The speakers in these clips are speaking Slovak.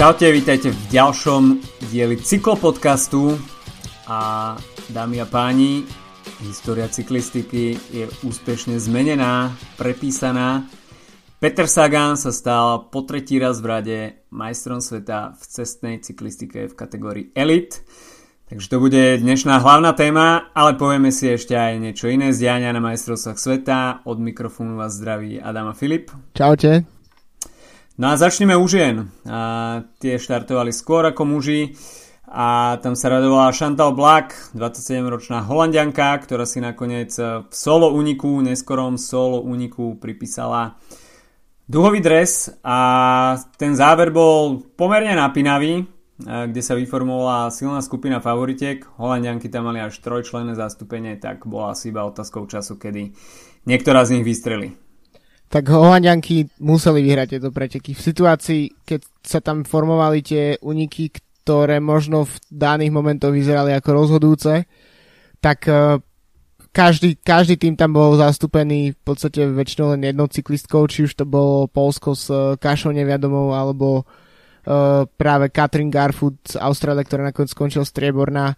Čaute, vítajte v ďalšom dieli cyklopodcastu a dámy a páni, história cyklistiky je úspešne zmenená, prepísaná. Peter Sagan sa stal po tretí raz v rade majstrom sveta v cestnej cyklistike v kategórii Elite. Takže to bude dnešná hlavná téma, ale povieme si ešte aj niečo iné z diania na majstrovstvách sveta. Od mikrofónu vás zdraví Adama Filip. Čaute. No a začneme u žien. A tie štartovali skôr ako muži a tam sa radovala Chantal Black, 27-ročná holandianka, ktorá si nakoniec v solo uniku, neskorom solo uniku pripísala duhový dres a ten záver bol pomerne napínavý, kde sa vyformovala silná skupina favoritiek. Holandianky tam mali až trojčlenné zastúpenie, tak bola asi iba otázkou času, kedy niektorá z nich vystreli tak Holandianky museli vyhrať tieto preteky. V situácii, keď sa tam formovali tie uniky, ktoré možno v daných momentoch vyzerali ako rozhodujúce, tak uh, každý, každý tým tam bol zastúpený v podstate väčšinou len jednou cyklistkou, či už to bolo Polsko s uh, Kašou neviadomou, alebo uh, práve Katrin Garfoot z Austrálie, ktorá nakoniec skončila strieborná.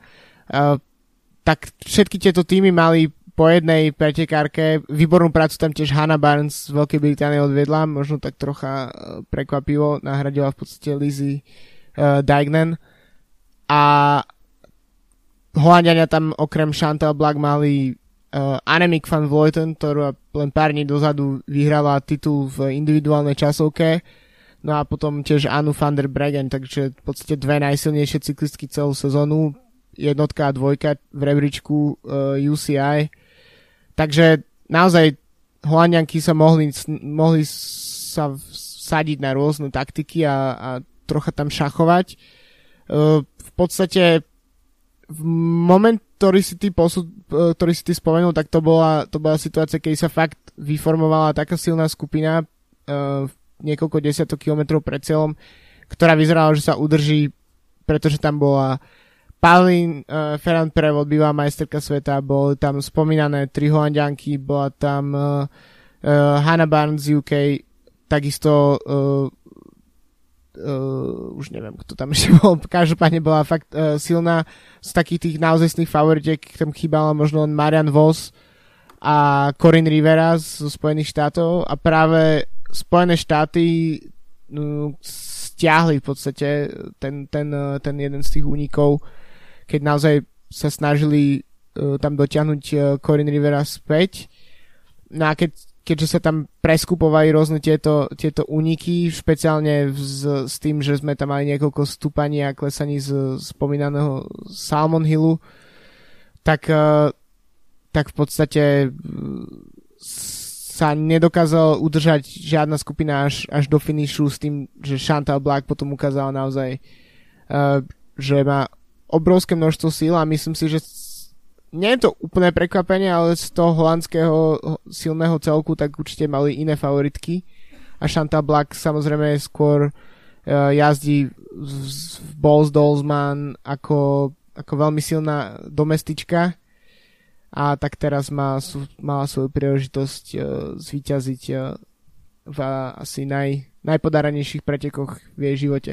Tak všetky tieto týmy mali po jednej pretekárke. Výbornú prácu tam tiež Hannah Barnes z Veľkej Británie odvedla, možno tak trocha e, prekvapivo, nahradila v podstate Lizzie uh, Dignan. A Holandiania tam okrem Chantal Black mali uh, Annemiek van Vleuten, ktorá len pár dní dozadu vyhrala titul v individuálnej časovke. No a potom tiež Anu van der Bregen, takže v podstate dve najsilnejšie cyklistky celú sezónu, jednotka a dvojka v rebríčku uh, UCI Takže naozaj Holandianky sa mohli, mohli sa sadiť na rôzne taktiky a, a trocha tam šachovať. Uh, v podstate v moment, ktorý si ty, posud, uh, ktorý si ty spomenul, tak to bola, to bola situácia, keď sa fakt vyformovala taká silná skupina uh, niekoľko desiatok kilometrov pred cieľom, ktorá vyzerala, že sa udrží, pretože tam bola Pauline uh, Ferrand Prevod, bývalá majsterka sveta, boli tam spomínané tri holandianky, bola tam uh, uh, Hannah Barnes UK, takisto uh, uh, už neviem, kto tam ešte bol, každopádne bola fakt uh, silná z takých tých naozajstných favoritiek, tam chýbala možno len Marian Vos a Corinne Rivera zo Spojených štátov a práve Spojené štáty uh, stiahli v podstate ten, ten, uh, ten jeden z tých únikov keď naozaj sa snažili uh, tam dotiahnuť uh, Corin Rivera späť. No a keď, keďže sa tam preskupovali rôzne tieto, tieto úniky, špeciálne z, s tým, že sme tam mali niekoľko stúpaní a klesaní z spomínaného Salmon Hillu, tak, uh, tak v podstate sa nedokázal udržať žiadna skupina až, až do finišu s tým, že Chantal Black potom ukázal naozaj, uh, že má obrovské množstvo síl a myslím si, že nie je to úplné prekvapenie, ale z toho holandského silného celku tak určite mali iné favoritky a Chantal Black samozrejme skôr uh, jazdí v Balls Dolzman ako, ako veľmi silná domestička a tak teraz má, mala svoju príležitosť uh, zvíťaziť uh, v asi naj, najpodaranejších pretekoch v jej živote.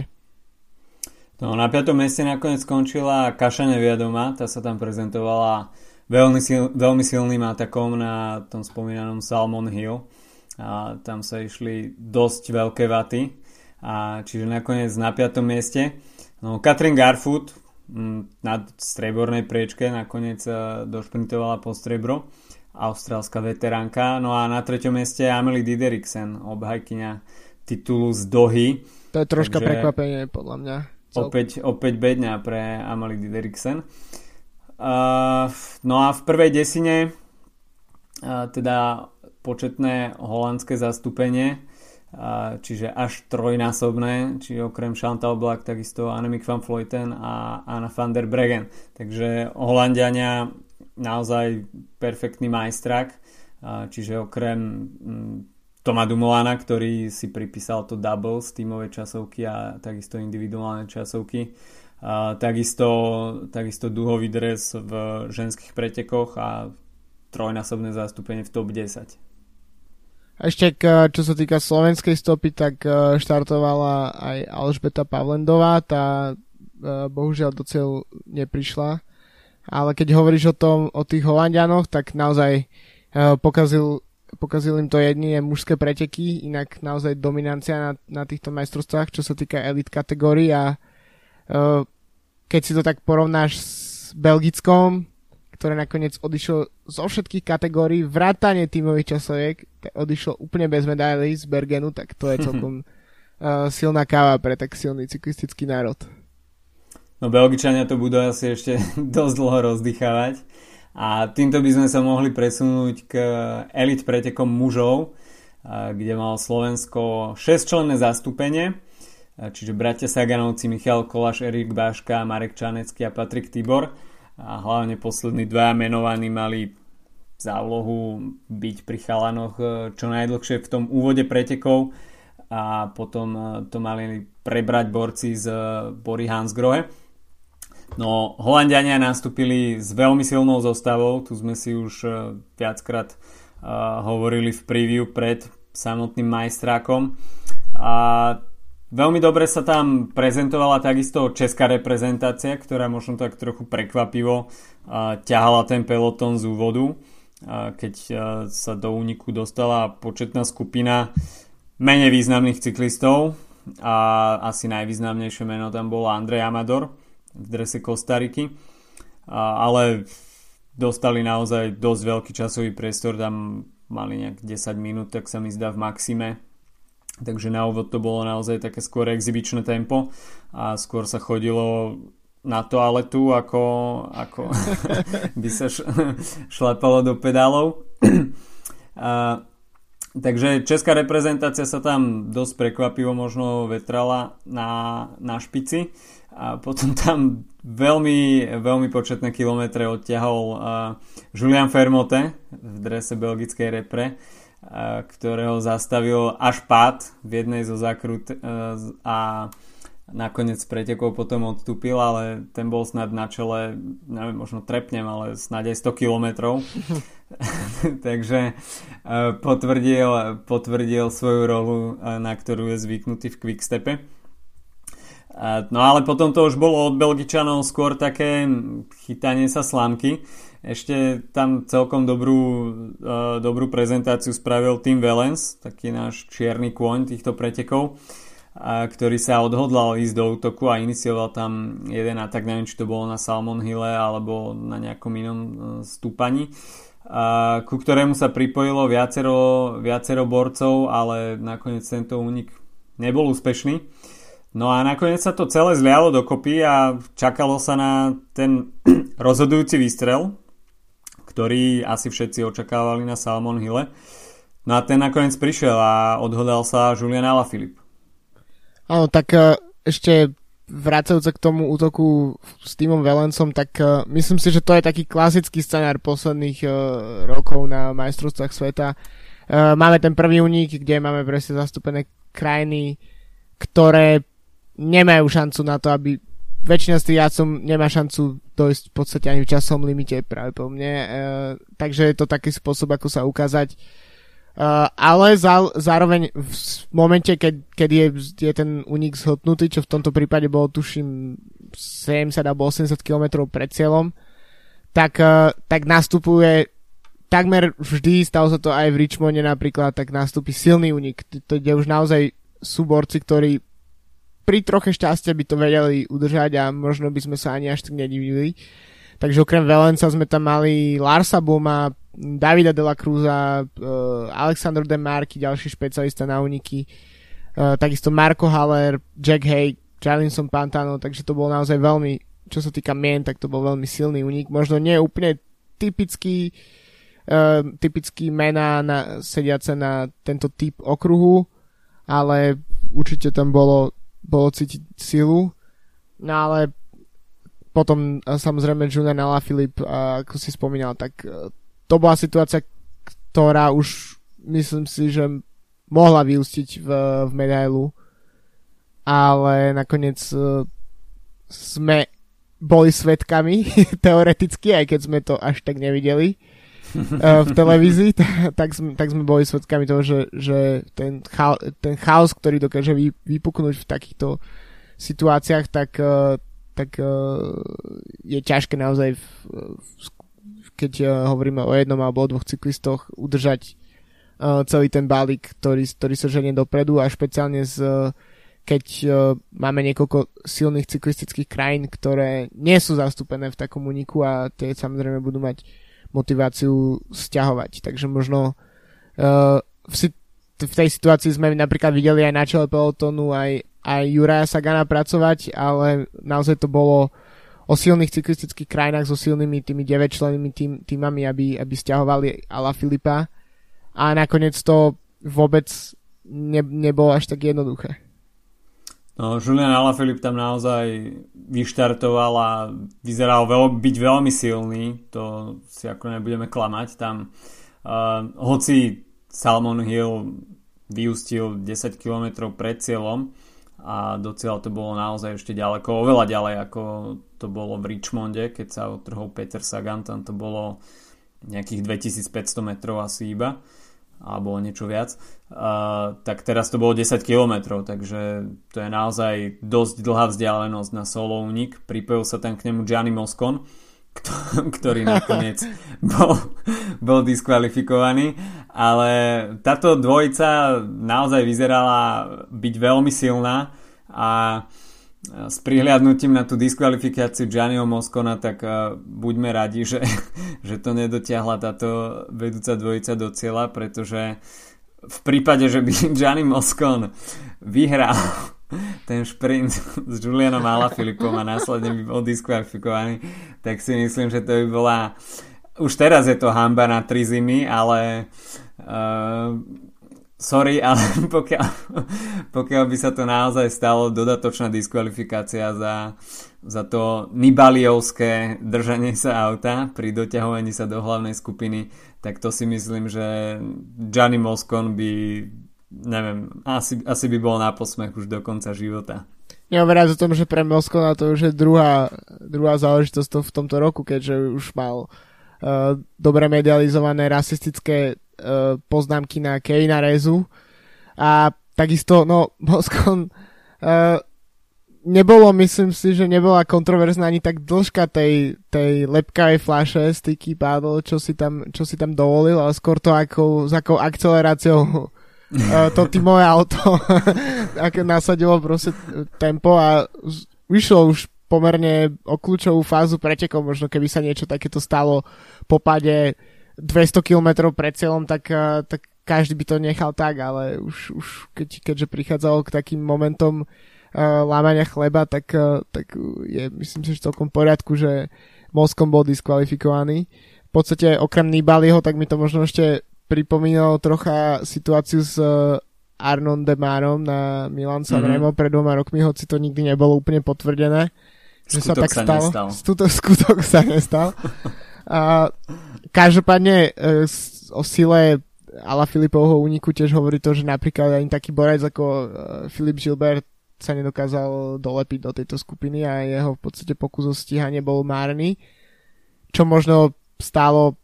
No, na piatom mieste nakoniec skončila Kaša neviadoma, tá sa tam prezentovala veľmi, sil, veľmi silným atakom na tom spomínanom Salmon Hill. A tam sa išli dosť veľké vaty. A čiže nakoniec na piatom mieste. No, Katrin Garfoot na strebornej priečke nakoniec došprintovala po strebro. Austrálska veteránka. No a na treťom mieste Amelie Dideriksen, obhajkyňa titulu z Dohy. To je troška Takže... prekvapenie podľa mňa Opäť, opäť bedňa pre Amalie Dideriksen. Uh, no a v prvej desine uh, teda početné holandské zastúpenie, uh, čiže až trojnásobné, čiže okrem Chantal Black takisto Annemiek van Vleuten a Anna van der Bregen. Takže Holandiania naozaj perfektný majstrak, čiže okrem um, Toma Dumolana, ktorý si pripísal to double z tímovej časovky a takisto individuálne časovky. A takisto, takisto duhový dres v ženských pretekoch a trojnásobné zastúpenie v top 10. Ešte čo sa týka slovenskej stopy, tak štartovala aj Alžbeta Pavlendová, tá bohužiaľ do cieľu neprišla. Ale keď hovoríš o tom, o tých Holandianoch, tak naozaj pokazil, pokazil im to jedine mužské preteky, inak naozaj dominancia na, na týchto majstrovstvách, čo sa týka elit kategórií a keď si to tak porovnáš s Belgickom, ktoré nakoniec odišlo zo všetkých kategórií, vrátane tímových časoviek, odišlo úplne bez medaily z Bergenu, tak to je celkom uh, silná káva pre tak silný cyklistický národ. No Belgičania to budú asi ešte dosť dlho rozdychávať a týmto by sme sa mohli presunúť k elit pretekom mužov, kde mal Slovensko 6-členné zastúpenie, čiže bratia Saganovci, Michal Koláš, Erik Báška, Marek Čanecký a Patrik Tibor. A hlavne poslední dva menovaní mali za úlohu byť pri chalanoch e, čo najdlhšie v tom úvode pretekov. A potom e, to mali prebrať borci z e, Bory Hansgrohe. No, Holandiania nastúpili s veľmi silnou zostavou, tu sme si už viackrát uh, hovorili v preview pred samotným majstrákom. A Veľmi dobre sa tam prezentovala takisto česká reprezentácia, ktorá možno tak trochu prekvapivo ťahala ten peloton z úvodu, keď sa do úniku dostala početná skupina menej významných cyklistov a asi najvýznamnejšie meno tam bol Andrej Amador drese Kostariky, ale dostali naozaj dosť veľký časový priestor, tam mali nejak 10 minút, tak sa mi zdá v maxime. Takže na úvod to bolo naozaj také skôr exibičné tempo a skôr sa chodilo na toaletu, ako, ako by sa šlapalo do pedálov. a, takže česká reprezentácia sa tam dosť prekvapivo možno vetrala na, na špici a potom tam veľmi, veľmi početné kilometre odťahol Julian Fermote v drese belgickej repre ktorého zastavil až pád v jednej zo zakrut e, a nakoniec pretekov potom odstúpil, ale ten bol snad na čele, neviem, možno trepnem, ale snad aj 100 kilometrov. Takže e, potvrdil, potvrdil svoju rolu, e, na ktorú je zvyknutý v Quickstepe. No ale potom to už bolo od Belgičanov skôr také chytanie sa slamky ešte tam celkom dobrú, uh, dobrú prezentáciu spravil Tim Valens, taký náš čierny kôň týchto pretekov, uh, ktorý sa odhodlal ísť do útoku a inicioval tam jeden atak, neviem či to bolo na Salmon Hille alebo na nejakom inom uh, stúpaní, uh, ku ktorému sa pripojilo viacero, viacero borcov, ale nakoniec tento únik nebol úspešný. No a nakoniec sa to celé zlialo dokopy a čakalo sa na ten rozhodujúci výstrel, ktorý asi všetci očakávali na Salmon Hille. No a ten nakoniec prišiel a odhodal sa Julian Alaphilippe. Áno, tak e, ešte vracajúce k tomu útoku s týmom Valencom, tak uh, myslím si, že to je taký klasický scenár posledných uh, rokov na majstrovstvách sveta. Máme ten prvý únik, kde máme presne zastúpené krajiny, ktoré nemajú šancu na to, aby väčšina z tých jazdcov nemá šancu dojsť v podstate ani v časom limite práve po mne, e, takže je to taký spôsob, ako sa ukázať. E, ale za, zároveň v momente, keď, keď je, je ten unik zhotnutý, čo v tomto prípade bolo tuším 70 alebo 80 km pred cieľom, tak, e, tak nastupuje takmer vždy, stalo sa to aj v Richmonde napríklad, tak nastúpi silný unik, kde už naozaj sú borci, ktorí pri troche šťastia by to vedeli udržať a možno by sme sa ani až tak nedivili. Takže okrem Valenca sme tam mali Larsa Boma, Davida de la Cruza, uh, Alexander de Marky, ďalší špecialista na uniky, uh, takisto Marko Haller, Jack Hay, Jalinson Pantano, takže to bol naozaj veľmi, čo sa týka mien, tak to bol veľmi silný unik. Možno nie úplne typický, uh, typický mená na, sediace na tento typ okruhu, ale určite tam bolo bolo cítiť silu. No ale potom samozrejme Julian Alaphilippe, ako si spomínal, tak e, to bola situácia, ktorá už myslím si, že mohla vyústiť v, v medailu, ale nakoniec uh, sme boli svetkami, teoreticky, aj keď sme to až tak nevideli. Uh, v televízii, tak, sme, tak sme boli svedkami toho, že, že ten, cha, ten chaos, ktorý dokáže vy, vypuknúť v takýchto situáciách, tak, uh, tak uh, je ťažké naozaj, keď uh, hovoríme o jednom alebo o dvoch cyklistoch, udržať uh, celý ten balík, ktorý, ktorý sa ženie dopredu a špeciálne z uh, keď uh, máme niekoľko silných cyklistických krajín, ktoré nie sú zastúpené v takom úniku a tie samozrejme budú mať motiváciu stiahovať. Takže možno uh, v, si- v tej situácii sme napríklad videli aj na čele pelotónu aj, aj Juraja Sagana pracovať, ale naozaj to bolo o silných cyklistických krajinách so silnými tými 9 členými tým, týmami, aby, aby stiahovali Ala Filipa a nakoniec to vôbec ne, nebolo až tak jednoduché. No, Julian Alaphilippe tam naozaj vyštartoval a vyzeral veľ, byť veľmi silný, to si ako nebudeme klamať. Tam, uh, hoci Salmon Hill vyústil 10 km pred cieľom a do cieľa to bolo naozaj ešte ďaleko, oveľa ďalej ako to bolo v Richmonde, keď sa otrhol Peter Sagan, tam to bolo nejakých 2500 metrov asi iba alebo niečo viac, uh, tak teraz to bolo 10 km, takže to je naozaj dosť dlhá vzdialenosť na solo únik. Pripojil sa tam k nemu Gianni Moscon, ktorý nakoniec bol, bol diskvalifikovaný, ale táto dvojica naozaj vyzerala byť veľmi silná a s prihliadnutím na tú diskvalifikáciu Gianniho Moscona, tak buďme radi, že, že to nedotiahla táto vedúca dvojica do cieľa, pretože v prípade, že by Gianni Moscon vyhral ten šprint s Julianom Alaphilippom a následne by bol diskvalifikovaný, tak si myslím, že to by bola už teraz je to hamba na tri zimy, ale uh, sorry, ale pokiaľ, pokiaľ by sa to naozaj stalo dodatočná diskvalifikácia za, za to Nibaliovské držanie sa auta pri doťahovaní sa do hlavnej skupiny, tak to si myslím, že Gianni Moscon by neviem, asi, asi by bol na posmech už do konca života. Nehovoriac o tom, že pre Moscona to už je druhá, druhá záležitosť to v tomto roku, keďže už mal uh, dobre medializované rasistické poznámky na Kejna Rezu. A takisto, no, Moskon uh, nebolo, myslím si, že nebola kontroverzná ani tak dĺžka tej, tej lepkavej flaše Sticky Paddle, čo si tam, čo si tam dovolil, ale skôr to ako, s akou akceleráciou uh, to tímové auto ako nasadilo proste tempo a vyšlo už pomerne o kľúčovú fázu pretekov, možno keby sa niečo takéto stalo po pade 200 km pred cieľom, tak, eh, tak každý by to nechal tak, ale už, už keď, keďže prichádzalo k takým momentom uh, lámania chleba, tak, uh, tak je myslím si, že celkom v poriadku, že Moskom bol diskvalifikovaný. V podstate okrem Nibaliho, tak mi to možno ešte pripomínalo trocha situáciu s uh, Arnon Demarom na Milan Sanremo mm-hmm. pred dvoma rokmi, hoci to nikdy nebolo úplne potvrdené. Že skutok sa tak stalo. Nestal. Skutok, skutok sa nestal. A každopádne e, o sile Ala Filipovho úniku tiež hovorí to, že napríklad ani taký borec ako e, Filip Gilbert sa nedokázal dolepiť do tejto skupiny a jeho v podstate pokus o stíhanie bol márny, čo možno stálo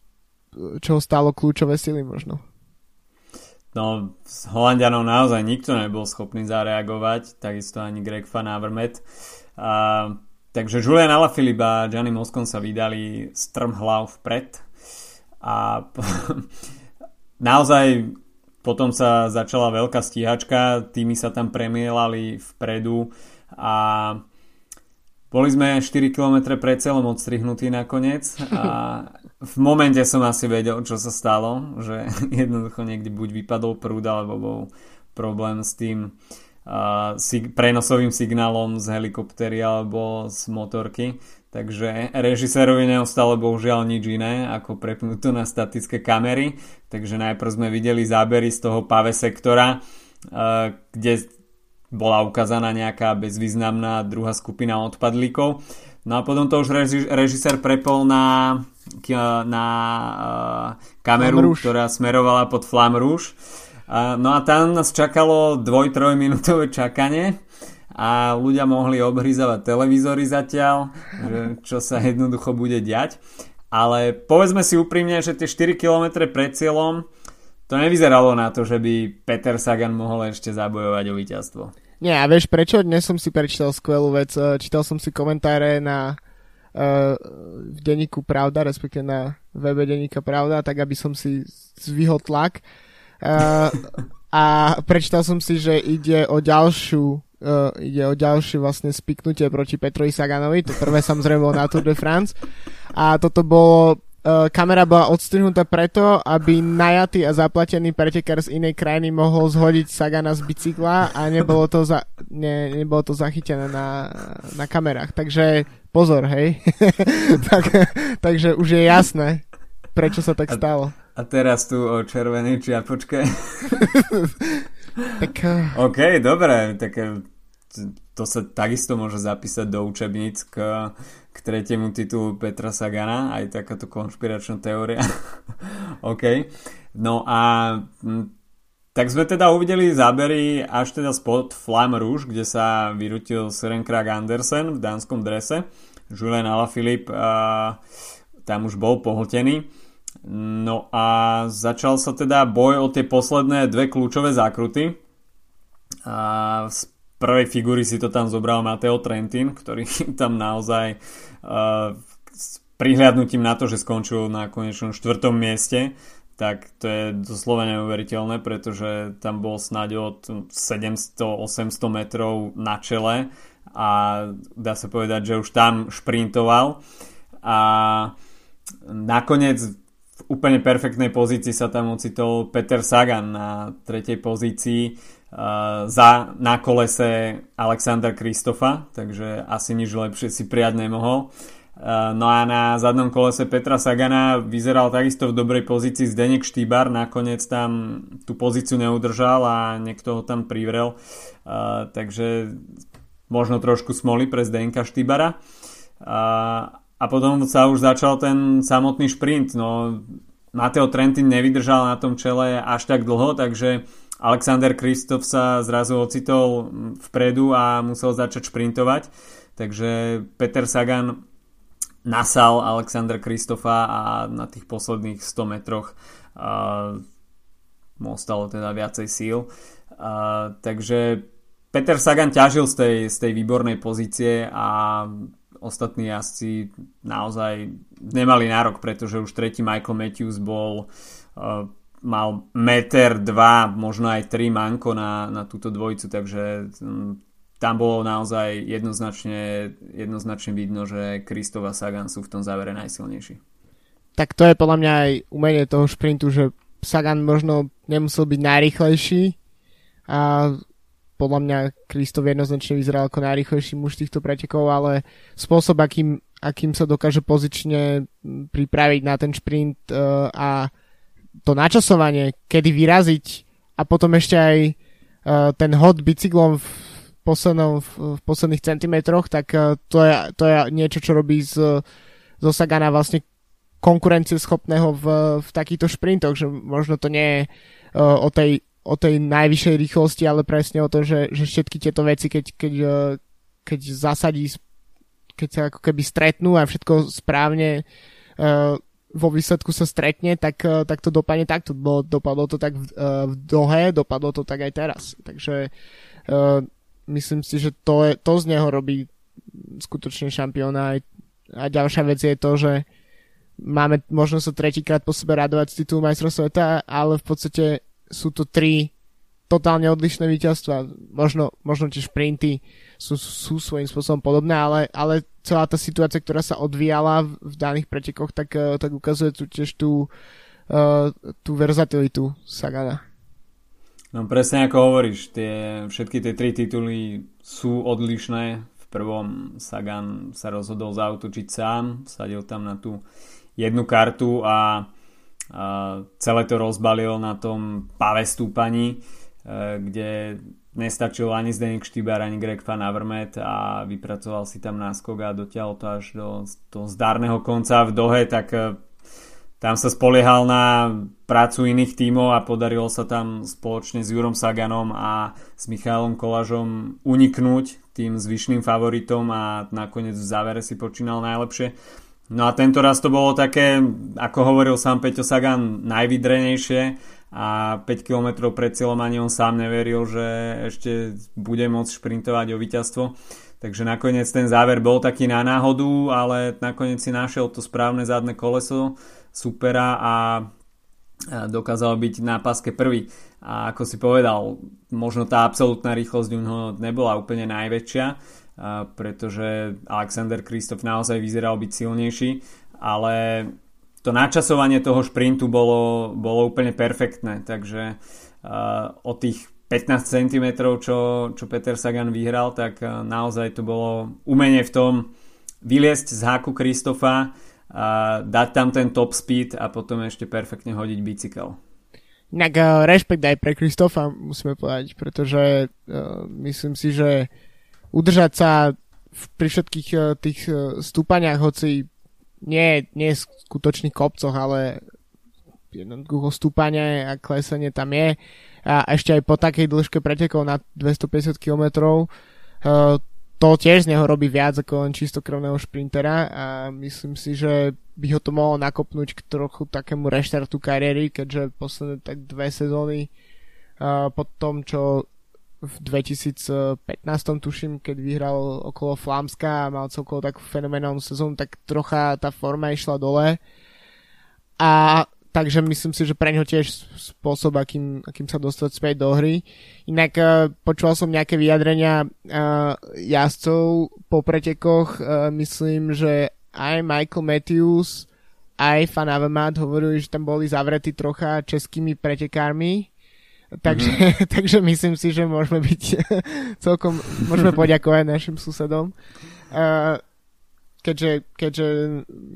čo stálo kľúčové sily možno. No, s Holandianom naozaj nikto nebol schopný zareagovať, takisto ani Greg Van Avermaet. Takže Julian Alaphilippe a Gianni Moscon sa vydali strm hlav vpred. A naozaj potom sa začala veľká stíhačka, týmy sa tam premielali vpredu a boli sme 4 km pred celom odstrihnutí nakoniec a v momente som asi vedel, čo sa stalo, že jednoducho niekde buď vypadol prúd alebo bol problém s tým sig- prenosovým signálom z helikoptery alebo z motorky. Takže režisérovi neostalo bohužiaľ nič iné ako prepnúť to na statické kamery. Takže najprv sme videli zábery z toho pave sektora, kde bola ukázaná nejaká bezvýznamná druhá skupina odpadlíkov. No a potom to už reži- režisér prepol na, na kameru, ktorá smerovala pod Flam Rouge no a tam nás čakalo dvoj-troj minútové čakanie a ľudia mohli obhryzavať televízory zatiaľ, že čo sa jednoducho bude diať. ale povedzme si úprimne, že tie 4 km pred cieľom to nevyzeralo na to, že by Peter Sagan mohol ešte zabojovať o víťazstvo. Nie, a vieš prečo? Dnes som si prečítal skvelú vec. E, čítal som si komentáre na uh, v denníku Pravda, respektíve na webe denníka Pravda, tak aby som si zvyhol tlak. Uh, a prečítal som si, že ide o ďalšiu uh, ide o ďalšie vlastne spiknutie proti Petrovi Saganovi. To prvé samozrejme bolo na Tour de France. A toto bolo uh, kamera bola odstrihnutá preto, aby najatý a zaplatený pretekár z inej krajiny mohol zhodiť Sagana z bicykla a nebolo to, za, ne, nebolo to zachytené na, na kamerách. Takže pozor, hej. tak, takže už je jasné, prečo sa tak stalo. A teraz tu o červenej čiapočke. tak, uh... OK, dobre, tak to sa takisto môže zapísať do učebníc k, k tretiemu titulu Petra Sagana, aj takáto konšpiračná teória. OK. No a tak sme teda uvideli zábery až teda spod Flam Rouge, kde sa vyrutil Søren Krag Andersen v dánskom drese. Julian Alaphilippe uh, tam už bol pohltený. No a začal sa teda boj o tie posledné dve kľúčové zákruty. A prvej figúry si to tam zobral Mateo Trentin, ktorý tam naozaj uh, s prihľadnutím na to, že skončil na konečnom štvrtom mieste, tak to je doslova neuveriteľné, pretože tam bol snáď od 700-800 metrov na čele a dá sa povedať, že už tam šprintoval a nakoniec v úplne perfektnej pozícii sa tam ocitol Peter Sagan na tretej pozícii Uh, za na kolese Alexander Kristofa, takže asi nič lepšie si prijať nemohol. Uh, no a na zadnom kolese Petra Sagana vyzeral takisto v dobrej pozícii Zdenek Štýbar, nakoniec tam tú pozíciu neudržal a niekto ho tam privrel, uh, takže možno trošku smoli pre Zdenka Štýbara. A potom sa už začal ten samotný šprint, no Mateo Trentin nevydržal na tom čele až tak dlho, takže Alexander Kristof sa zrazu ocitol vpredu a musel začať šprintovať. Takže Peter Sagan nasal Alexander Kristofa a na tých posledných 100 metroch uh, mu ostalo teda viacej síl. Uh, takže Peter Sagan ťažil z tej, z tej výbornej pozície a ostatní jazdci naozaj nemali nárok, pretože už tretí Michael Matthews bol uh, mal meter, dva, možno aj tri manko na, na túto dvojicu, takže mm, tam bolo naozaj jednoznačne, jednoznačne vidno, že Kristova Sagan sú v tom závere najsilnejší. Tak to je podľa mňa aj umenie toho šprintu, že Sagan možno nemusel byť najrychlejší a podľa mňa Kristov jednoznačne vyzeral ako najrychlejší muž týchto pretekov, ale spôsob, akým, akým sa dokáže pozične pripraviť na ten šprint uh, a to načasovanie, kedy vyraziť a potom ešte aj uh, ten hod bicyklom v, poslednom, v, v posledných centimetroch, tak uh, to, je, to je niečo, čo robí z, z Osagana vlastne konkurencieschopného v, v takýchto šprintoch, že možno to nie je uh, o tej o tej najvyššej rýchlosti, ale presne o to, že, že všetky tieto veci, keď, keď, keď zasadí, keď sa ako keby stretnú a všetko správne uh, vo výsledku sa stretne, tak, uh, tak to dopadne takto. Bolo, dopadlo to tak v, uh, v dohe, dopadlo to tak aj teraz. Takže uh, myslím si, že to, je, to z neho robí skutočne šampióna. A ďalšia vec je to, že máme možnosť sa tretíkrát po sebe radovať z titulu majstra sveta, ale v podstate sú to tri totálne odlišné víťazstva. Možno, možno tie šprinty sú, sú svojím spôsobom podobné, ale, ale celá tá situácia, ktorá sa odvíjala v, v daných pretekoch, tak, eh, tak ukazuje tu tiež tú, uh, tú verzatilitu Sagana. No presne ako hovoríš, tie, všetky tie tri tituly sú odlišné. V prvom Sagan sa rozhodol zautočiť sám, sadil tam na tú jednu kartu a celé to rozbalil na tom pave stúpaní Eh, kde nestačil ani Zdenek Štýbar, ani Greg Van Avermaet a vypracoval si tam náskok a dotiahol to až do, do zdárneho konca v Dohe, tak eh, tam sa spoliehal na prácu iných tímov a podarilo sa tam spoločne s Jurom Saganom a s Michailom Kolažom uniknúť tým zvyšným favoritom a nakoniec v závere si počínal najlepšie. No a tento raz to bolo také, ako hovoril sám Peťo Sagan, najvydrenejšie a 5 km pred cieľom ani on sám neveril, že ešte bude môcť šprintovať o víťazstvo. Takže nakoniec ten záver bol taký na náhodu, ale nakoniec si našiel to správne zadné koleso supera a dokázal byť na páske prvý. A ako si povedal, možno tá absolútna rýchlosť u neho nebola úplne najväčšia, pretože Alexander Kristof naozaj vyzeral byť silnejší, ale to načasovanie toho šprintu bolo, bolo úplne perfektné, takže o tých 15 cm, čo, čo Peter Sagan vyhral, tak naozaj to bolo umenie v tom vyliesť z háku Kristofa, dať tam ten top speed a potom ešte perfektne hodiť bicykel. Inak uh, rešpekt aj pre Kristofa, musíme povedať, pretože uh, myslím si, že udržať sa v, pri všetkých uh, tých uh, stúpaniach, hoci nie, nie skutočných kopcoch, ale jednoducho stúpanie a klesanie tam je. A ešte aj po takej dĺžke pretekov na 250 km uh, to tiež z neho robí viac ako len čistokrvného šprintera a myslím si, že by ho to mohlo nakopnúť k trochu takému reštartu kariéry, keďže posledné tak dve sezóny po tom, čo v 2015 tuším, keď vyhral okolo Flámska a mal celkovo takú fenomenálnu sezónu, tak trocha tá forma išla dole. A takže myslím si, že pre ňo tiež spôsob, akým, akým sa dostať späť do hry. Inak uh, počúval som nejaké vyjadrenia uh, jazdcov po pretekoch, uh, myslím, že aj Michael Matthews, aj Fan Avemat hovorili, že tam boli zavretí trocha českými pretekármi, takže, mm-hmm. takže myslím si, že môžeme byť celkom, môžeme poďakovať našim susedom. Uh, keďže, keďže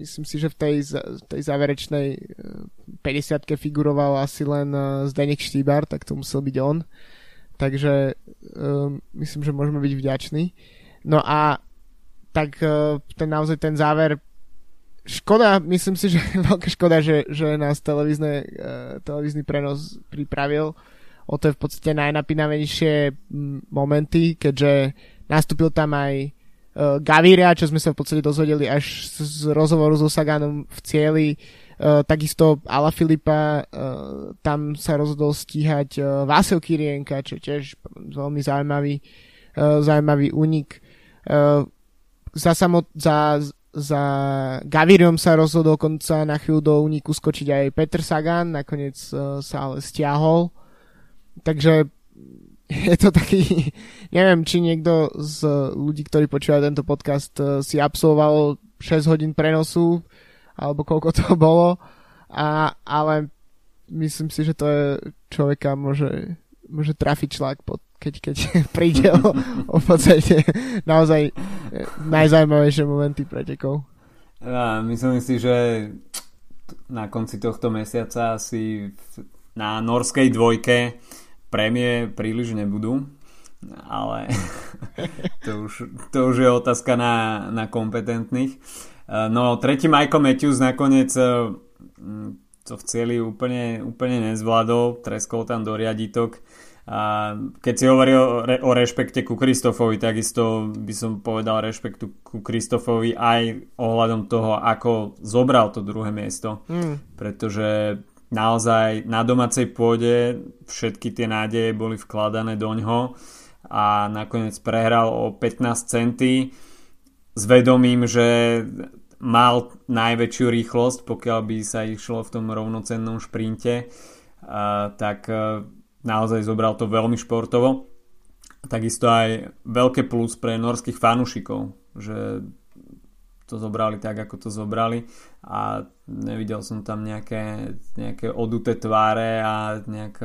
myslím si, že v tej, tej záverečnej 50 e, figuroval asi len e, Zdenek Štýbar, tak to musel byť on. Takže um, myslím, že môžeme byť vďační. No a tak uh, ten naozaj ten záver škoda, myslím si, že veľká škoda, že, že nás televízne, uh, televízny prenos pripravil o to je v podstate najnapínavejšie momenty, keďže nastúpil tam aj uh, Gaviria, čo sme sa v podstate dozvedeli až z, rozhovoru so Saganom v cieli. Uh, takisto Ala Filipa, uh, tam sa rozhodol stíhať uh, Vasil Kirienka, čo tiež veľmi zaujímavý, uh, zaujímavý únik. Uh, za, samot, za, za Gaviriom sa rozhodol konca na chvíľu do úniku skočiť aj Peter Sagan, nakoniec uh, sa ale stiahol. Takže je to taký, neviem, či niekto z ľudí, ktorí počúvajú tento podcast, eh, si absolvoval 6 hodín prenosu, alebo koľko to bolo, a, ale myslím si, že to je človeka môže, môže trafiť šlak, pod, keď, keď príde o, o podstate naozaj eh, najzaujímavejšie momenty pretekov. Ja, myslím si, že na konci tohto mesiaca si na norskej dvojke prémie príliš nebudú, ale to už, to už je otázka na, na kompetentných. Eh, no, tretí Michael Matthews nakoniec eh, to v cieli úplne, úplne nezvládol, treskol tam do riaditok. A keď si hovorí o, re, o rešpekte ku Kristofovi, takisto by som povedal rešpektu ku Kristofovi aj ohľadom toho, ako zobral to druhé miesto. Mm. Pretože naozaj na domácej pôde všetky tie nádeje boli vkladané do ňoho a nakoniec prehral o 15 centy s vedomím, že mal najväčšiu rýchlosť, pokiaľ by sa išlo v tom rovnocennom šprinte, tak e, naozaj zobral to veľmi športovo. Takisto aj veľké plus pre norských fanúšikov, že to zobrali tak, ako to zobrali a nevidel som tam nejaké, nejaké oduté tváre a nejak,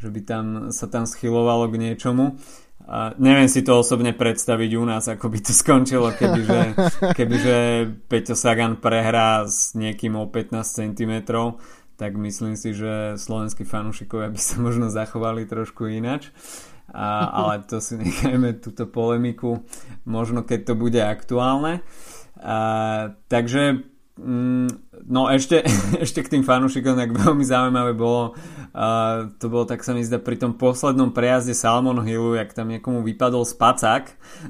že by tam sa tam schylovalo k niečomu. A neviem si to osobne predstaviť u nás, ako by to skončilo, kebyže, kebyže Peťo Sagan prehrá s niekým o 15 cm, tak myslím si, že slovenskí fanúšikovia by sa možno zachovali trošku inač. A, ale to si nechajme túto polemiku, možno keď to bude aktuálne. A, takže mm, no ešte, ešte k tým fanúšikom tak veľmi zaujímavé bolo uh, to bolo tak sa mi zdá pri tom poslednom prejazde Salmon Hillu jak tam niekomu vypadol spacák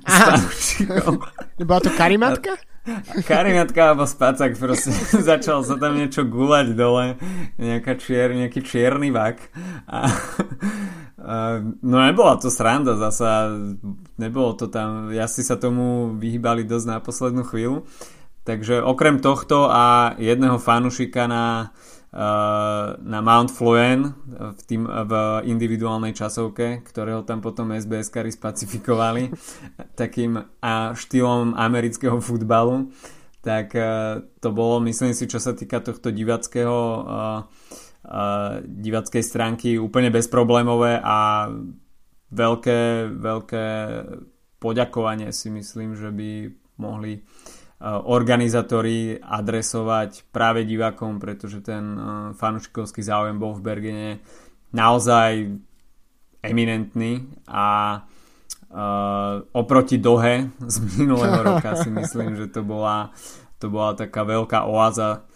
s fanúšikom. Bola to karimatka? Karinatka alebo spacak proste začal sa tam niečo gulať dole, nejaká čier, nejaký čierny vak. A, a no nebola to sranda zasa, nebolo to tam, si sa tomu vyhýbali dosť na poslednú chvíľu, takže okrem tohto a jedného fanušika na na Mount Fluen v, tým, v individuálnej časovke, ktorého tam potom SBS kary spacifikovali takým a štýlom amerického futbalu tak to bolo, myslím si, čo sa týka tohto divackého divackej stránky úplne bezproblémové a veľké, veľké poďakovanie si myslím, že by mohli Eh, organizátori adresovať práve divákom, pretože ten eh, fanúšikovský záujem bol v Bergene naozaj eminentný a uh, oproti Dohe z minulého roka si myslím, že to bola, to bola taká veľká oáza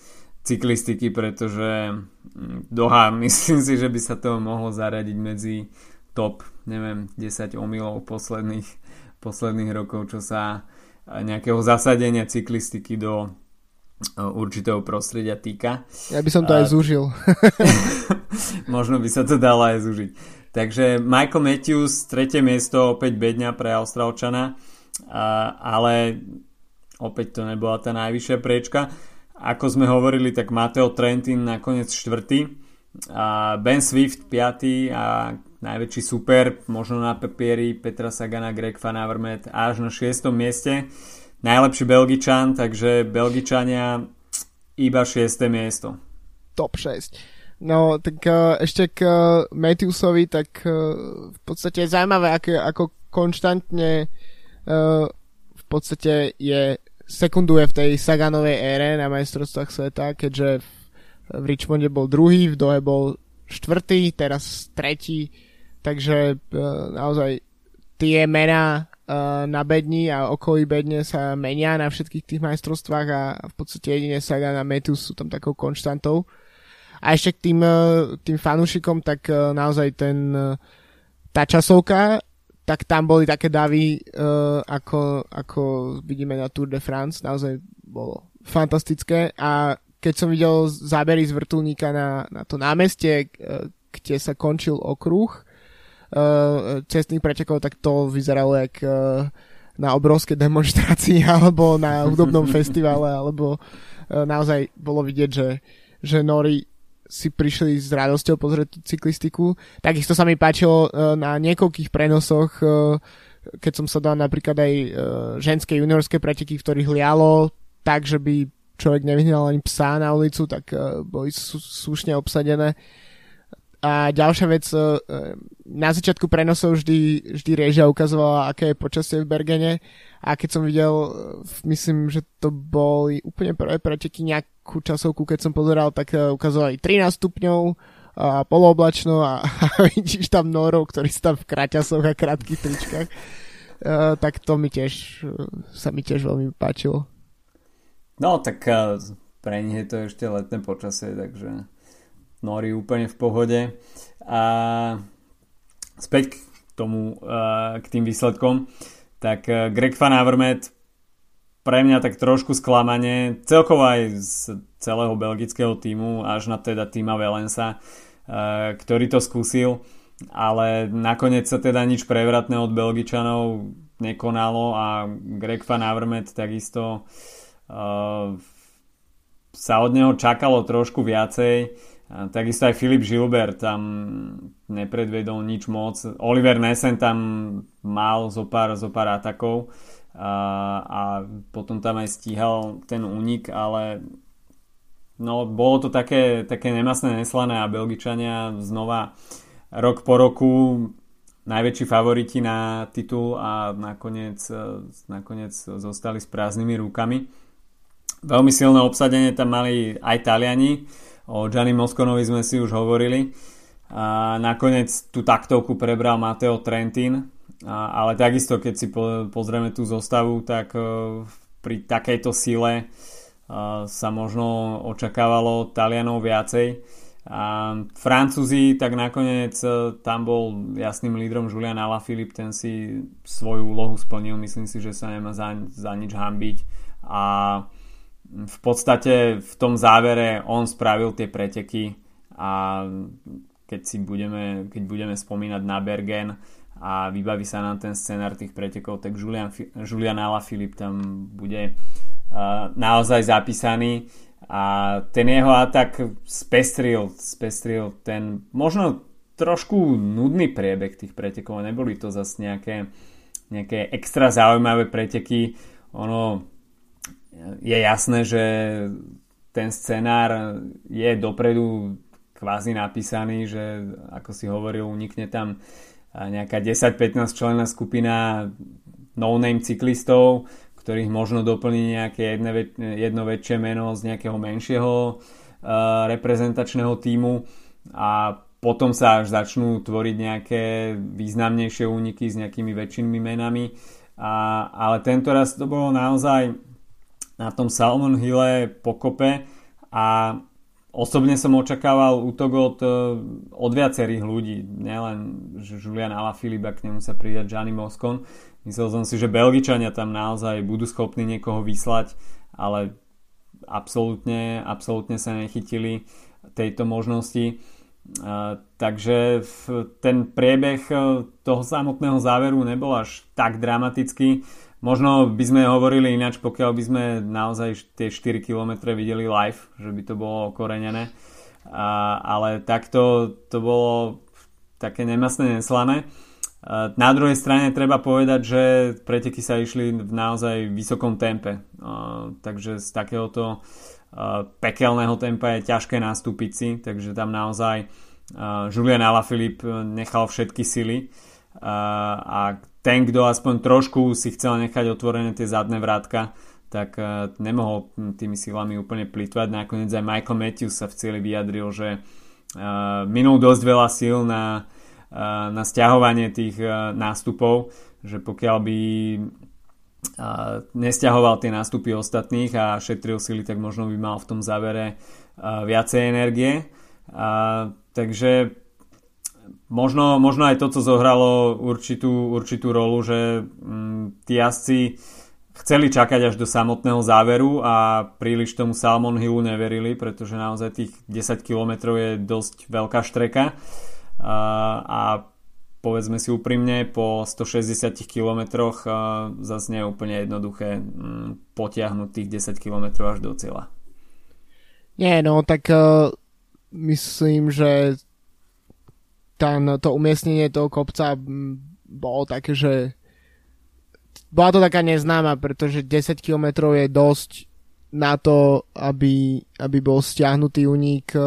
cyklistiky, pretože hm, Doha myslím si, že by sa to mohlo zaradiť medzi top, neviem, 10 omylov posledných, posledných rokov, čo sa nejakého zasadenia cyklistiky do e, určitého prostredia týka. Ja by som to aj zúžil. Možno by sa to dalo aj zúžiť. Takže Michael Matthews, tretie miesto, opäť bedňa pre Austrálčana, ale opäť to nebola tá najvyššia prečka. Ako sme hovorili, tak Mateo Trentin nakoniec štvrtý, Ben Swift piatý a najväčší super, možno na papieri Petra Sagana, Greg Van Avermaet až na 6. mieste. Najlepší Belgičan, takže Belgičania iba 6. miesto. Top 6. No, tak uh, ešte k uh, Matthewsovi, tak uh, v podstate je zaujímavé, ako, ako konštantne uh, v podstate je sekunduje v tej Saganovej ére na majstrovstvách sveta, keďže v Richmonde bol druhý, v Dohe bol štvrtý, teraz tretí takže uh, naozaj tie mená uh, na bedni a okolí bedne sa menia na všetkých tých majstrovstvách a v podstate jedine Sagan a Metus sú tam takou konštantou. A ešte k tým, uh, tým fanúšikom, tak naozaj ten, tá časovka, tak tam boli také davy, ako, ako vidíme na Tour de France, naozaj bolo fantastické a keď som videl zábery z vrtulníka na, na to námestie, kde sa končil okruh, uh, cestných pretekov, tak to vyzeralo jak uh, na obrovské demonstrácii alebo na hudobnom festivale, alebo naozaj bolo vidieť, že, že Nori si prišli s radosťou pozrieť cyklistiku. Takisto sa mi páčilo na niekoľkých prenosoch, keď som sa dal napríklad aj ženské juniorské preteky, v ktorých lialo tak, že by človek nevyhnal ani psa na ulicu, tak uh, boli sú, slušne obsadené. A ďalšia vec, e, na začiatku prenosov vždy, vždy režia ukazovala, aké je počasie v Bergene a keď som videl, myslím, že to boli úplne prvé preteky nejakú časovku, keď som pozeral, tak e, ukazovali 13 stupňov a polooblačno a, a vidíš tam norov, ktorí sú tam v kraťasoch a krátkých tričkách. Uh, tak to mi tiež, sa mi tiež veľmi páčilo. No, tak pre nich je to ešte letné počasie, takže Nori úplne v pohode. A späť k tomu, k tým výsledkom, tak Greg Van Avermaet pre mňa tak trošku sklamanie, celkovo aj z celého belgického týmu, až na teda týma Valensa, ktorý to skúsil, ale nakoniec sa teda nič prevratné od Belgičanov nekonalo a Greg Van Avermaet takisto sa od neho čakalo trošku viacej takisto aj Filip Žilber tam nepredvedol nič moc. Oliver Nesen tam mal zo pár, zo pár atakov a, a potom tam aj stíhal ten únik, ale no, bolo to také, také nemasné, neslané a Belgičania znova rok po roku najväčší favoriti na titul a nakoniec, nakoniec zostali s prázdnymi rukami. Veľmi silné obsadenie tam mali aj Taliani, O Gianni Moskonovi sme si už hovorili. A nakoniec tú taktovku prebral Mateo Trentin, a, ale takisto keď si po, pozrieme tú zostavu, tak uh, pri takejto sile uh, sa možno očakávalo Talianov viacej. A Francúzi, tak nakoniec uh, tam bol jasným lídrom Julian Alaphilippe, ten si svoju úlohu splnil, myslím si, že sa nemá za, za nič hambiť a v podstate v tom závere on spravil tie preteky a keď si budeme, keď budeme spomínať na Bergen a vybaví sa nám ten scenár tých pretekov, tak Julian, Julian Alaphilippe tam bude uh, naozaj zapísaný. A ten jeho atak spestril, spestril ten možno trošku nudný priebeh tých pretekov, neboli to zase nejaké, nejaké extra zaujímavé preteky, ono je jasné, že ten scenár je dopredu kvázi napísaný, že ako si hovoril, unikne tam nejaká 10-15 členná skupina no-name cyklistov, ktorých možno doplní nejaké jedne, jedno väčšie meno z nejakého menšieho uh, reprezentačného týmu a potom sa až začnú tvoriť nejaké významnejšie úniky s nejakými väčšími menami. A, ale tento raz to bolo naozaj na tom Salmon Hille pokope a osobne som očakával útok od, e, od viacerých ľudí, nielen že Julian Alaphilippe k nemu sa pridať Gianni Moscon. Myslel som si, že Belgičania tam naozaj budú schopní niekoho vyslať, ale absolútne, absolútne sa nechytili tejto možnosti. Uh, takže ten priebeh e, toho samotného záveru nebol až tak dramatický. Možno by sme hovorili ináč, pokiaľ by sme naozaj tie 4 km videli live, že by to bolo okorenené. A, ale takto to bolo také nemastné, neslané. Na druhej strane treba povedať, že preteky sa išli v naozaj vysokom tempe. Takže z takéhoto pekelného tempa je ťažké nastúpiť si, takže tam naozaj Julian Alaphilippe nechal všetky sily a ten, kto aspoň trošku si chcel nechať otvorené tie zadné vrátka, tak uh, nemohol tými silami úplne plýtvať. Nakoniec aj Michael Matthews sa v cieli vyjadril, že uh, minul dosť veľa síl na, uh, na stiahovanie tých nástupov, že pokiaľ by nestiahoval tie nástupy ostatných a šetril sily, tak možno by mal v tom závere viacej energie. Takže možno, možno aj toto zohralo určitú, určitú rolu, že mm, tí jazdci chceli čakať až do samotného záveru a príliš tomu Salmon Hillu neverili, pretože naozaj tých 10 km je dosť veľká štreka a, a povedzme si úprimne, po 160 km zase nie je úplne jednoduché mm, potiahnuť tých 10 km až do cieľa. Nie, no tak uh, myslím, že ten, to umiestnenie toho kopca bolo také, že bola to taká neznáma, pretože 10 km je dosť na to, aby, aby bol stiahnutý unik, e,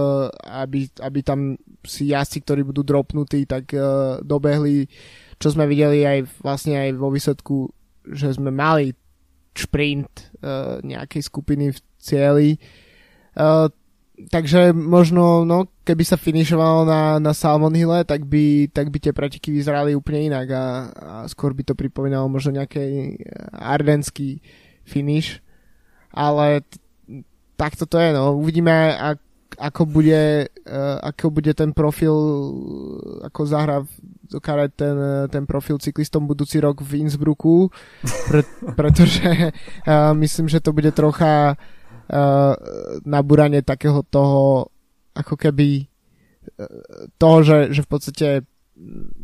aby, aby tam si jazdci, ktorí budú dropnutí, tak uh, dobehli, čo sme videli aj vlastne aj vo výsledku, že sme mali šprint uh, nejakej skupiny v cieli. Uh, takže možno, no, keby sa finišovalo na, na Salmon Hille, tak by, tak by tie preteky vyzerali úplne inak a, a skôr by to pripomínalo možno nejaký ardenský finish. Ale t- takto to je, no. Uvidíme, ak, ako bude, uh, ako bude ten profil, ako zahra do karet ten, ten profil cyklistom budúci rok v Innsbrucku, pre, pretože uh, myslím, že to bude trocha uh, nabúranie takého toho ako keby uh, toho, že, že v podstate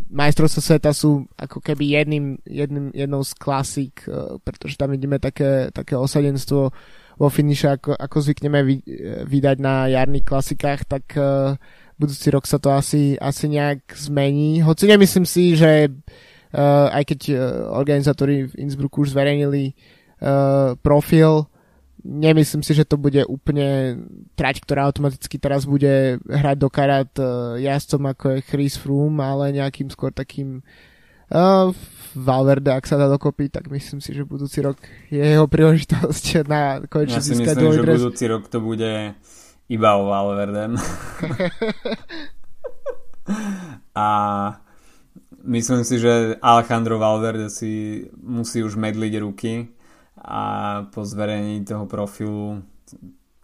majstrovstvá sveta sú ako keby jedným, jedným, jednou z klasík, uh, pretože tam vidíme také, také osadenstvo vo finiše, ako, ako zvykneme vy, vydať na jarných klasikách, tak uh, budúci rok sa to asi, asi nejak zmení. Hoci nemyslím si, že uh, aj keď uh, organizátori v Innsbrucku už zverejnili uh, profil nemyslím si, že to bude úplne trať, ktorá automaticky teraz bude hrať do karát uh, jazdcom ako je Chris Froome, ale nejakým skôr takým uh, Valverde, ak sa dá dokopy, tak myslím si, že budúci rok je jeho príležitosť na konečne ja si získať myslím, že dres. budúci rok to bude iba o Valverdem. A myslím si, že Alejandro Valverde si musí už medliť ruky a po zverejnení toho profilu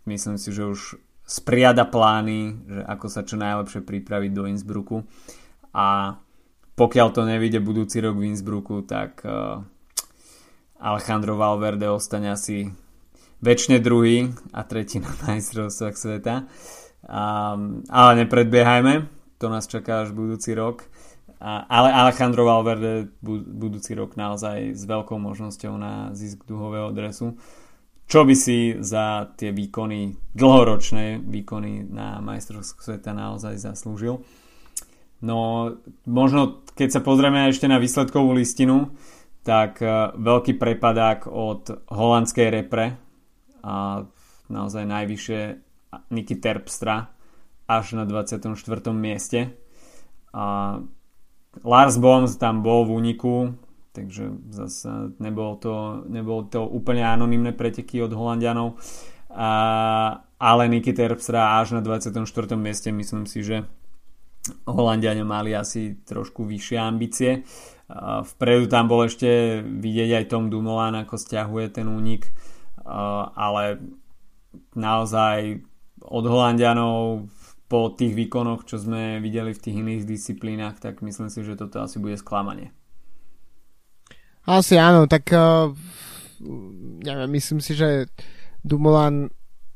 myslím si, že už spriada plány, že ako sa čo najlepšie pripraviť do Innsbrucku a pokiaľ to nevíde budúci rok v Innsbrucku, tak uh, Alejandro Valverde ostane asi väčšine druhý a tretí na majstrovstvách sveta. A, ale nepredbiehajme, to nás čaká až budúci rok. A, ale Alejandro Valverde budúci rok naozaj s veľkou možnosťou na zisk duhového dresu. Čo by si za tie výkony, dlhoročné výkony na majstrovstvách sveta naozaj zaslúžil. No možno keď sa pozrieme ešte na výsledkovú listinu, tak uh, veľký prepadák od holandskej repre a naozaj najvyššie Niky Terpstra až na 24. mieste. A Lars Boms tam bol v úniku, takže zase nebolo to, nebolo to úplne anonimné preteky od Holandianov. A, ale Niky Terpstra až na 24. mieste myslím si, že Holandiania mali asi trošku vyššie ambície. Vpredu tam bol ešte vidieť aj Tom Dumoulin, ako stiahuje ten únik, ale naozaj od Holandianov po tých výkonoch, čo sme videli v tých iných disciplínach, tak myslím si, že toto asi bude sklamanie. Asi áno, tak uh, neviem, myslím si, že Dumoulin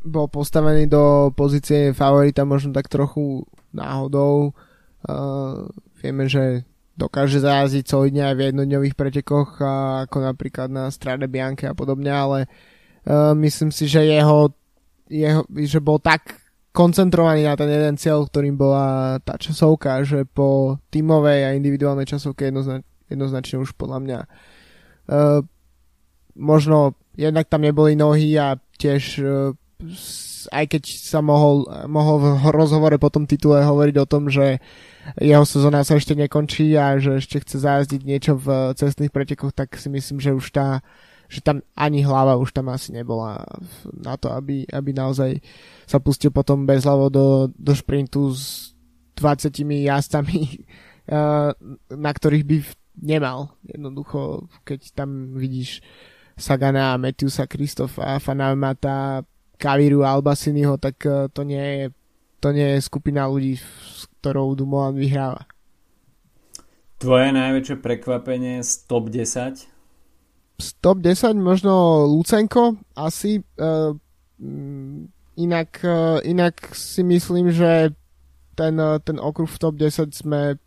bol postavený do pozície favorita možno tak trochu náhodou. Uh, vieme, že dokáže zajazdiť solidne aj v jednodňových pretekoch, ako napríklad na Strade Bianche a podobne, ale uh, myslím si, že jeho, jeho že bol tak koncentrovaný na ten jeden cieľ, ktorým bola tá časovka, že po tímovej a individuálnej časovke jednoznač- jednoznačne už podľa mňa uh, možno jednak tam neboli nohy a tiež uh, aj keď sa mohol, mohol v rozhovore po tom titule hovoriť o tom, že jeho sezóna sa ešte nekončí a že ešte chce zajazdiť niečo v cestných pretekoch, tak si myslím, že už tá že tam ani hlava už tam asi nebola na to, aby, aby naozaj sa pustil potom bez hlavo do, do šprintu s 20 jazdcami, na ktorých by nemal. Jednoducho, keď tam vidíš Sagana, Matthewsa, Kristofa, Fanamata, Kaviru Albasiniho, tak e, to nie je, to nie je skupina ľudí, s ktorou Dumoulin vyhráva. Tvoje najväčšie prekvapenie z top 10 top 10 možno Lucenko asi. Uh, inak, uh, inak si myslím, že ten, uh, ten okruh v top 10 sme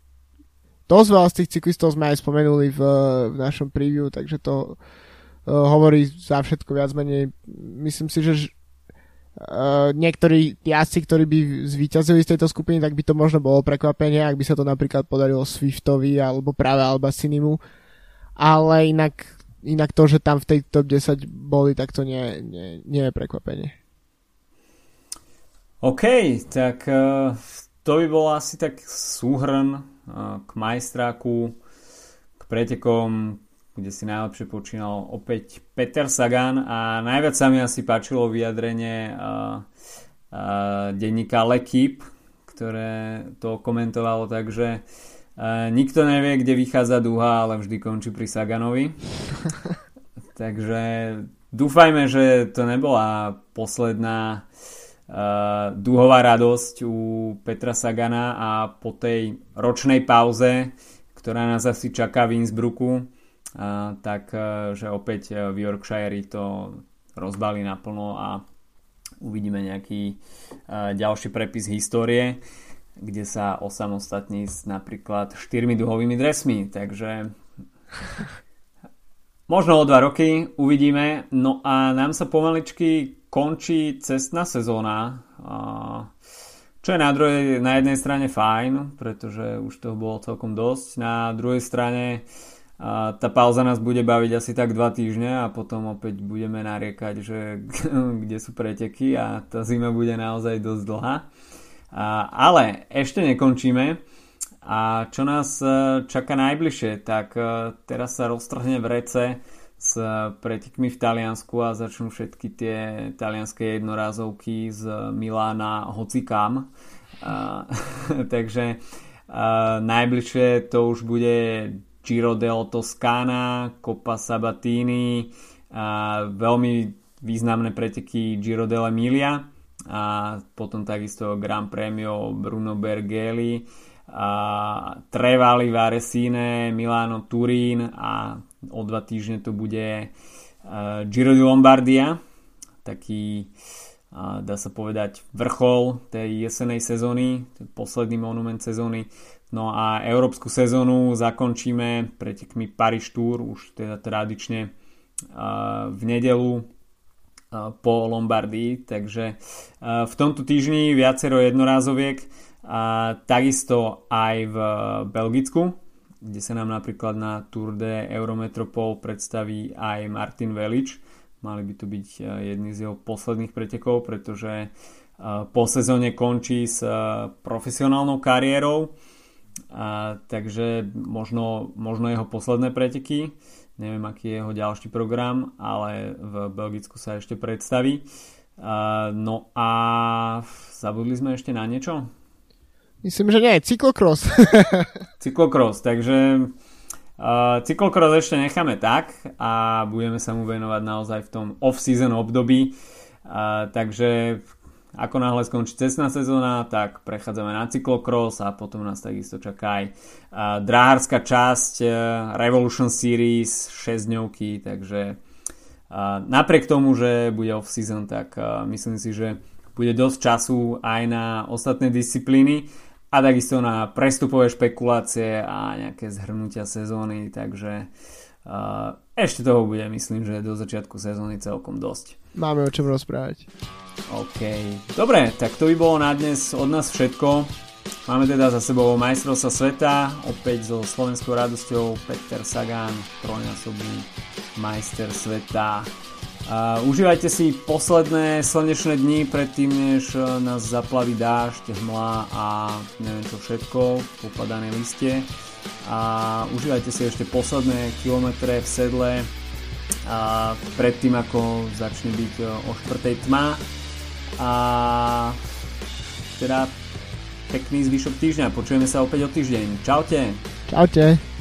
dosť veľa z tých cyklistov sme aj spomenuli v, v našom preview, takže to uh, hovorí za všetko viac menej. Myslím si, že uh, niektorí jazdci, ktorí by zvíťazili z tejto skupiny, tak by to možno bolo prekvapenie, ak by sa to napríklad podarilo Swiftovi alebo práve Albasinimu. Ale inak inak to, že tam v tej top 10 boli, tak to nie, nie, nie je prekvapenie. OK, tak uh, to by bol asi tak súhrn uh, k majstráku, k pretekom, kde si najlepšie počínal opäť Peter Sagan a najviac sa mi asi páčilo vyjadrenie uh, uh, denníka Lekip, ktoré to komentovalo tak, že Uh, nikto nevie, kde vychádza duha, ale vždy končí pri Saganovi. Takže dúfajme, že to nebola posledná uh, duhová radosť u Petra Sagana a po tej ročnej pauze, ktorá nás asi čaká v Innsbrucku, uh, tak uh, že opäť v Yorkshire to rozbali naplno a uvidíme nejaký uh, ďalší prepis histórie kde sa osamostatní s napríklad štyrmi duhovými dresmi, takže možno o dva roky uvidíme. No a nám sa pomaličky končí cestná sezóna, čo je na, druhej, na jednej strane fajn, pretože už toho bolo celkom dosť. Na druhej strane tá pauza nás bude baviť asi tak dva týždne a potom opäť budeme nariekať, že kde sú preteky a tá zima bude naozaj dosť dlhá. Ale ešte nekončíme. A čo nás e, čaká najbližšie, tak e, teraz sa roztrhne v rece s pretekmi v Taliansku a začnú všetky tie talianské jednorázovky z Milána hocikam. takže najbližšie to už bude Giro del Toscana, Coppa Sabatini, veľmi významné preteky Giro dell'Emilia a potom takisto Gran Premio Bruno Bergeli a Trevali Varesine Milano Turín a o dva týždne to bude uh, Giro di Lombardia taký dá sa povedať vrchol tej jesenej sezóny, posledný monument sezóny. No a európsku sezónu zakončíme pretekmi Paris Tour už teda tradične v nedelu po Lombardii, takže v tomto týždni viacero jednorázoviek a takisto aj v Belgicku, kde sa nám napríklad na Tour de Eurometropol predstaví aj Martin Velič, Mali by to byť jedni z jeho posledných pretekov, pretože po sezóne končí s profesionálnou kariérou, a, takže možno, možno jeho posledné preteky. Neviem, aký je jeho ďalší program, ale v Belgicku sa ešte predstaví. A, no a zabudli sme ešte na niečo? Myslím, že nie, cyklokros. cyklokros, takže Uh, cyklokros ešte necháme tak a budeme sa mu venovať naozaj v tom off-season období. Uh, takže ako náhle skončí cestná sezóna, tak prechádzame na cyklokros a potom nás takisto čaká aj dráhárska časť uh, Revolution Series 6 dňovky, takže napriek tomu, že bude off-season, tak uh, myslím si, že bude dosť času aj na ostatné disciplíny a takisto na prestupové špekulácie a nejaké zhrnutia sezóny, takže ešte toho bude, myslím, že do začiatku sezóny celkom dosť. Máme o čom rozprávať. OK. Dobre, tak to by bolo na dnes od nás všetko. Máme teda za sebou majstrovstva sveta, opäť so slovenskou radosťou Peter Sagan, trojnásobný majster sveta a užívajte si posledné slnečné dni predtým, než e, nás zaplaví dážď, hmla a neviem čo všetko, popadané liste. A užívajte si ešte posledné kilometre v sedle a predtým ako začne byť e, o štvrtej tma. A teda pekný zvyšok týždňa. Počujeme sa opäť o týždeň. Čaute. Čaute.